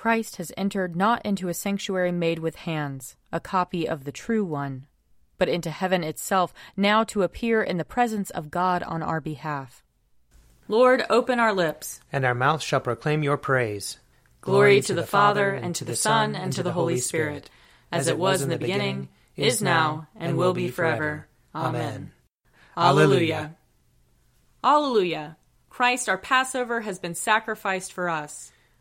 Christ has entered not into a sanctuary made with hands, a copy of the true one, but into heaven itself, now to appear in the presence of God on our behalf. Lord, open our lips, and our mouth shall proclaim your praise. Glory, Glory to, to the, the Father, and to the Son, and to the Holy Spirit, as it was in the beginning, is now, and will be forever. Amen. Alleluia. Alleluia. Christ, our Passover, has been sacrificed for us.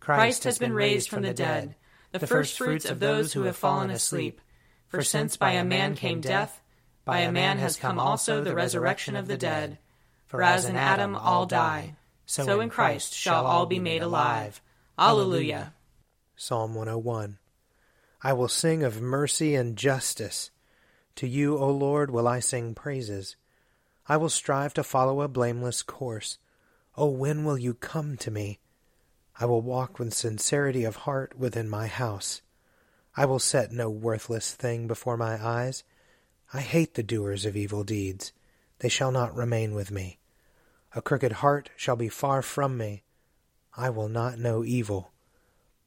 Christ has been raised from the dead, the firstfruits of those who have fallen asleep. For since by a man came death, by a man has come also the resurrection of the dead. For as in Adam all die, so in Christ shall all be made alive. Alleluia. Psalm 101 I will sing of mercy and justice. To you, O Lord, will I sing praises. I will strive to follow a blameless course. O when will you come to me? I will walk with sincerity of heart within my house. I will set no worthless thing before my eyes. I hate the doers of evil deeds. They shall not remain with me. A crooked heart shall be far from me. I will not know evil.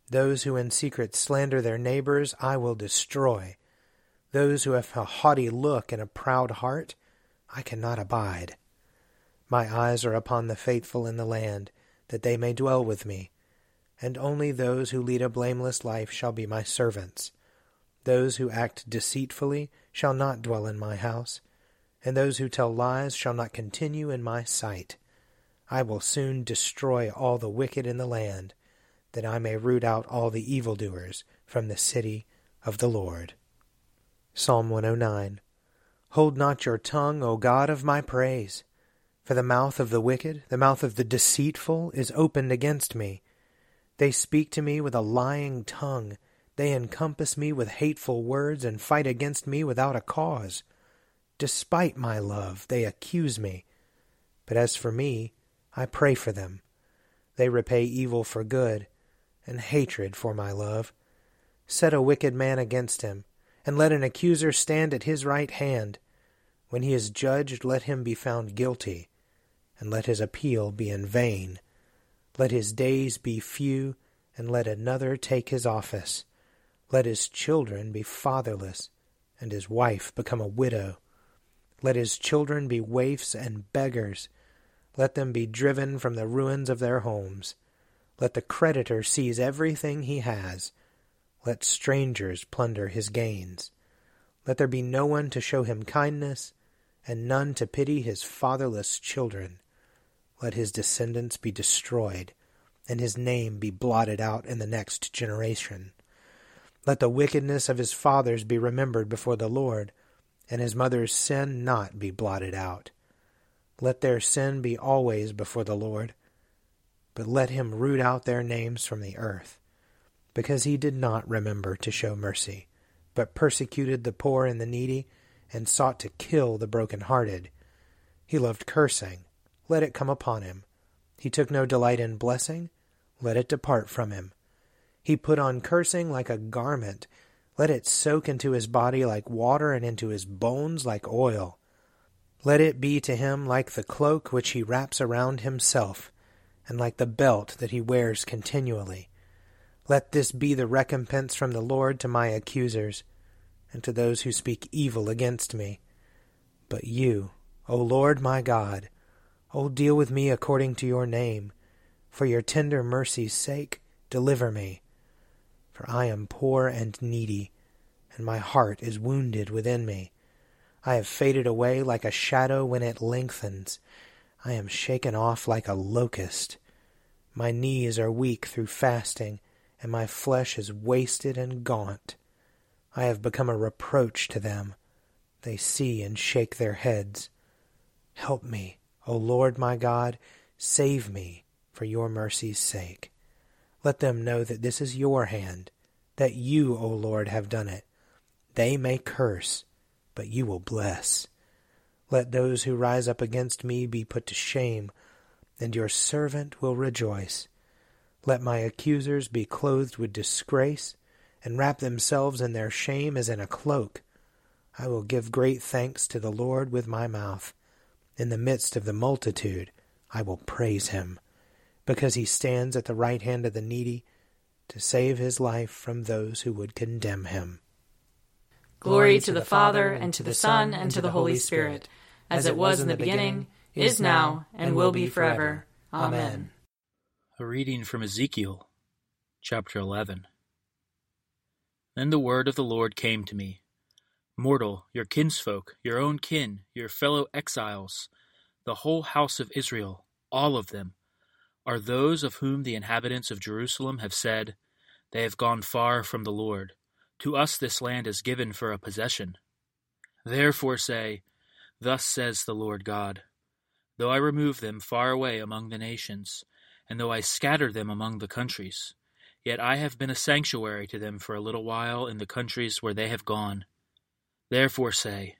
Those who in secret slander their neighbors I will destroy. Those who have a haughty look and a proud heart I cannot abide. My eyes are upon the faithful in the land, that they may dwell with me and only those who lead a blameless life shall be my servants. Those who act deceitfully shall not dwell in my house, and those who tell lies shall not continue in my sight. I will soon destroy all the wicked in the land, that I may root out all the evildoers from the city of the Lord. Psalm 109 Hold not your tongue, O God of my praise. For the mouth of the wicked, the mouth of the deceitful, is opened against me. They speak to me with a lying tongue. They encompass me with hateful words and fight against me without a cause. Despite my love, they accuse me. But as for me, I pray for them. They repay evil for good, and hatred for my love. Set a wicked man against him, and let an accuser stand at his right hand. When he is judged, let him be found guilty, and let his appeal be in vain. Let his days be few, and let another take his office. Let his children be fatherless, and his wife become a widow. Let his children be waifs and beggars. Let them be driven from the ruins of their homes. Let the creditor seize everything he has. Let strangers plunder his gains. Let there be no one to show him kindness, and none to pity his fatherless children let his descendants be destroyed, and his name be blotted out in the next generation. Let the wickedness of his fathers be remembered before the Lord, and his mother's sin not be blotted out. Let their sin be always before the Lord, but let him root out their names from the earth, because he did not remember to show mercy, but persecuted the poor and the needy, and sought to kill the broken-hearted. He loved cursing let it come upon him. He took no delight in blessing, let it depart from him. He put on cursing like a garment, let it soak into his body like water and into his bones like oil. Let it be to him like the cloak which he wraps around himself, and like the belt that he wears continually. Let this be the recompense from the Lord to my accusers, and to those who speak evil against me. But you, O Lord my God, O deal with me according to your name. For your tender mercy's sake, deliver me. For I am poor and needy, and my heart is wounded within me. I have faded away like a shadow when it lengthens. I am shaken off like a locust. My knees are weak through fasting, and my flesh is wasted and gaunt. I have become a reproach to them. They see and shake their heads. Help me, O Lord my God, save me for your mercy's sake. Let them know that this is your hand, that you, O Lord, have done it. They may curse, but you will bless. Let those who rise up against me be put to shame, and your servant will rejoice. Let my accusers be clothed with disgrace, and wrap themselves in their shame as in a cloak. I will give great thanks to the Lord with my mouth. In the midst of the multitude, I will praise him, because he stands at the right hand of the needy to save his life from those who would condemn him. Glory to the Father, and to the Son, and to the Holy Spirit, as it was in the beginning, is now, and will be forever. Amen. A reading from Ezekiel, chapter 11. Then the word of the Lord came to me Mortal, your kinsfolk, your own kin, your fellow exiles, the whole house of Israel, all of them, are those of whom the inhabitants of Jerusalem have said, They have gone far from the Lord. To us this land is given for a possession. Therefore say, Thus says the Lord God Though I remove them far away among the nations, and though I scatter them among the countries, yet I have been a sanctuary to them for a little while in the countries where they have gone. Therefore say,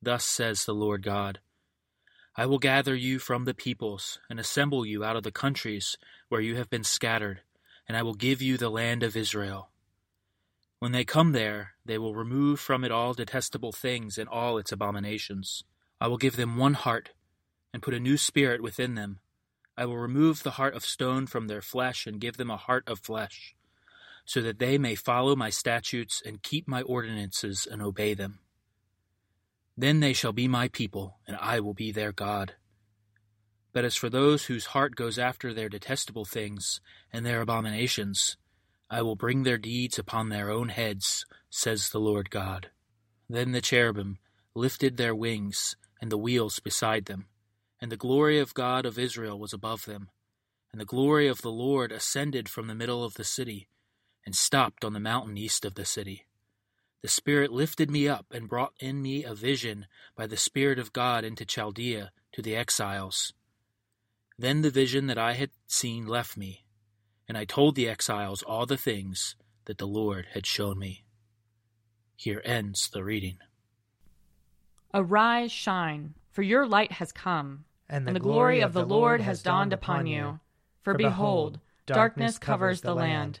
Thus says the Lord God I will gather you from the peoples, and assemble you out of the countries where you have been scattered, and I will give you the land of Israel. When they come there, they will remove from it all detestable things and all its abominations. I will give them one heart, and put a new spirit within them. I will remove the heart of stone from their flesh, and give them a heart of flesh, so that they may follow my statutes, and keep my ordinances, and obey them. Then they shall be my people, and I will be their God. But as for those whose heart goes after their detestable things and their abominations, I will bring their deeds upon their own heads, says the Lord God. Then the cherubim lifted their wings, and the wheels beside them, and the glory of God of Israel was above them. And the glory of the Lord ascended from the middle of the city, and stopped on the mountain east of the city. The Spirit lifted me up and brought in me a vision by the Spirit of God into Chaldea to the exiles. Then the vision that I had seen left me, and I told the exiles all the things that the Lord had shown me. Here ends the reading. Arise, shine, for your light has come, and the, and the glory of the Lord has dawned upon you. For behold, darkness covers the land,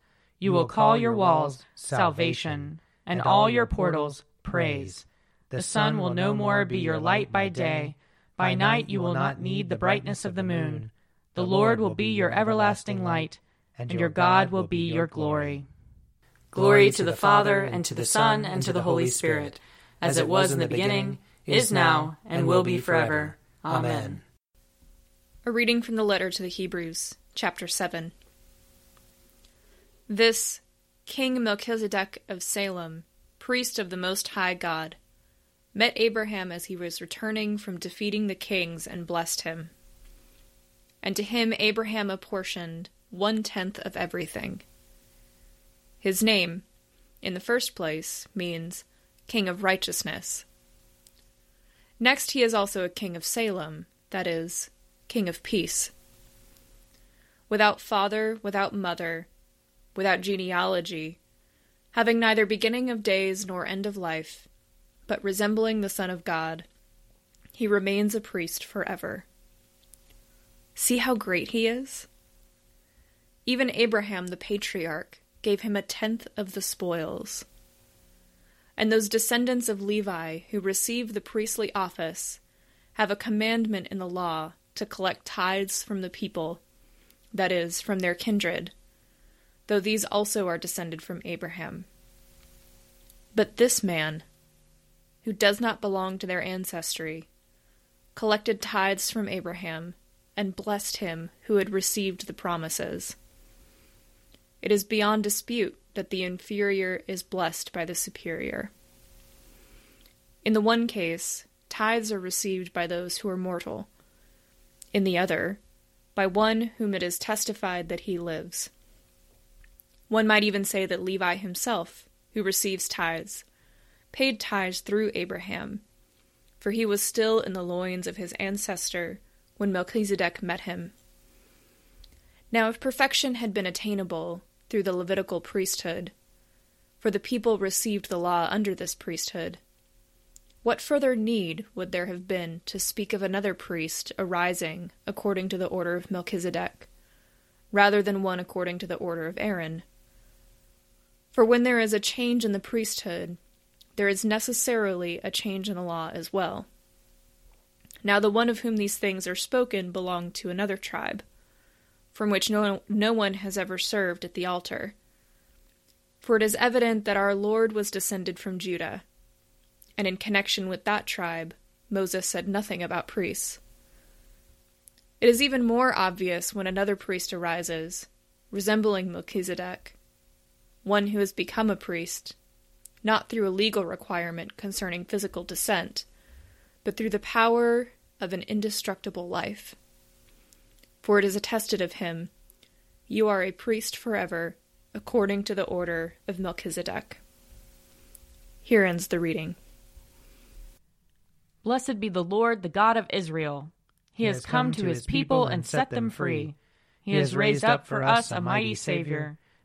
You will call your walls salvation, and all your portals praise. The sun will no more be your light by day. By night you will not need the brightness of the moon. The Lord will be your everlasting light, and your God will be your glory. Glory to the Father, and to the Son, and to the Holy Spirit, as it was in the beginning, is now, and will be forever. Amen. A reading from the letter to the Hebrews, chapter 7. This King Melchizedek of Salem priest of the Most High God, met Abraham as he was returning from defeating the kings and blessed him. And to him Abraham apportioned one tenth of everything. His name, in the first place, means King of Righteousness. Next, he is also a king of Salem, that is, King of Peace. Without father, without mother, without genealogy, having neither beginning of days nor end of life, but resembling the Son of God, he remains a priest forever. See how great he is? Even Abraham the patriarch gave him a tenth of the spoils. And those descendants of Levi who receive the priestly office have a commandment in the law to collect tithes from the people, that is, from their kindred though these also are descended from Abraham. But this man, who does not belong to their ancestry, collected tithes from Abraham and blessed him who had received the promises. It is beyond dispute that the inferior is blessed by the superior. In the one case, tithes are received by those who are mortal. In the other, by one whom it is testified that he lives. One might even say that Levi himself, who receives tithes, paid tithes through Abraham, for he was still in the loins of his ancestor when Melchizedek met him. Now, if perfection had been attainable through the Levitical priesthood, for the people received the law under this priesthood, what further need would there have been to speak of another priest arising according to the order of Melchizedek, rather than one according to the order of Aaron? For when there is a change in the priesthood, there is necessarily a change in the law as well. Now, the one of whom these things are spoken belonged to another tribe, from which no, no one has ever served at the altar. For it is evident that our Lord was descended from Judah, and in connection with that tribe, Moses said nothing about priests. It is even more obvious when another priest arises, resembling Melchizedek, one who has become a priest, not through a legal requirement concerning physical descent, but through the power of an indestructible life. For it is attested of him, You are a priest forever, according to the order of Melchizedek. Here ends the reading. Blessed be the Lord, the God of Israel. He, has come to his people and set them free. He has raised up for us a mighty Savior,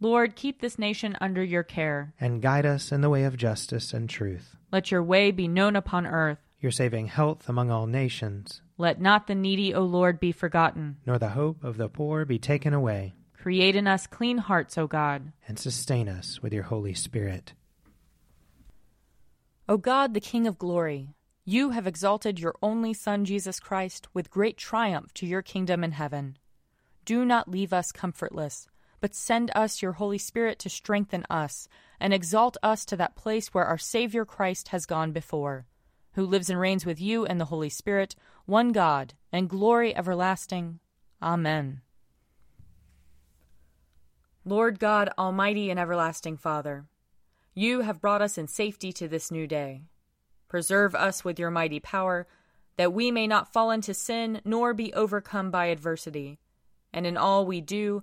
Lord, keep this nation under your care. And guide us in the way of justice and truth. Let your way be known upon earth. Your saving health among all nations. Let not the needy, O Lord, be forgotten. Nor the hope of the poor be taken away. Create in us clean hearts, O God. And sustain us with your Holy Spirit. O God, the King of glory, you have exalted your only Son, Jesus Christ, with great triumph to your kingdom in heaven. Do not leave us comfortless, but send us your Holy Spirit to strengthen us and exalt us to that place where our Savior Christ has gone before, who lives and reigns with you and the Holy Spirit, one God, and glory everlasting. Amen. Lord God, Almighty and everlasting Father, you have brought us in safety to this new day. Preserve us with your mighty power, that we may not fall into sin nor be overcome by adversity. And in all we do,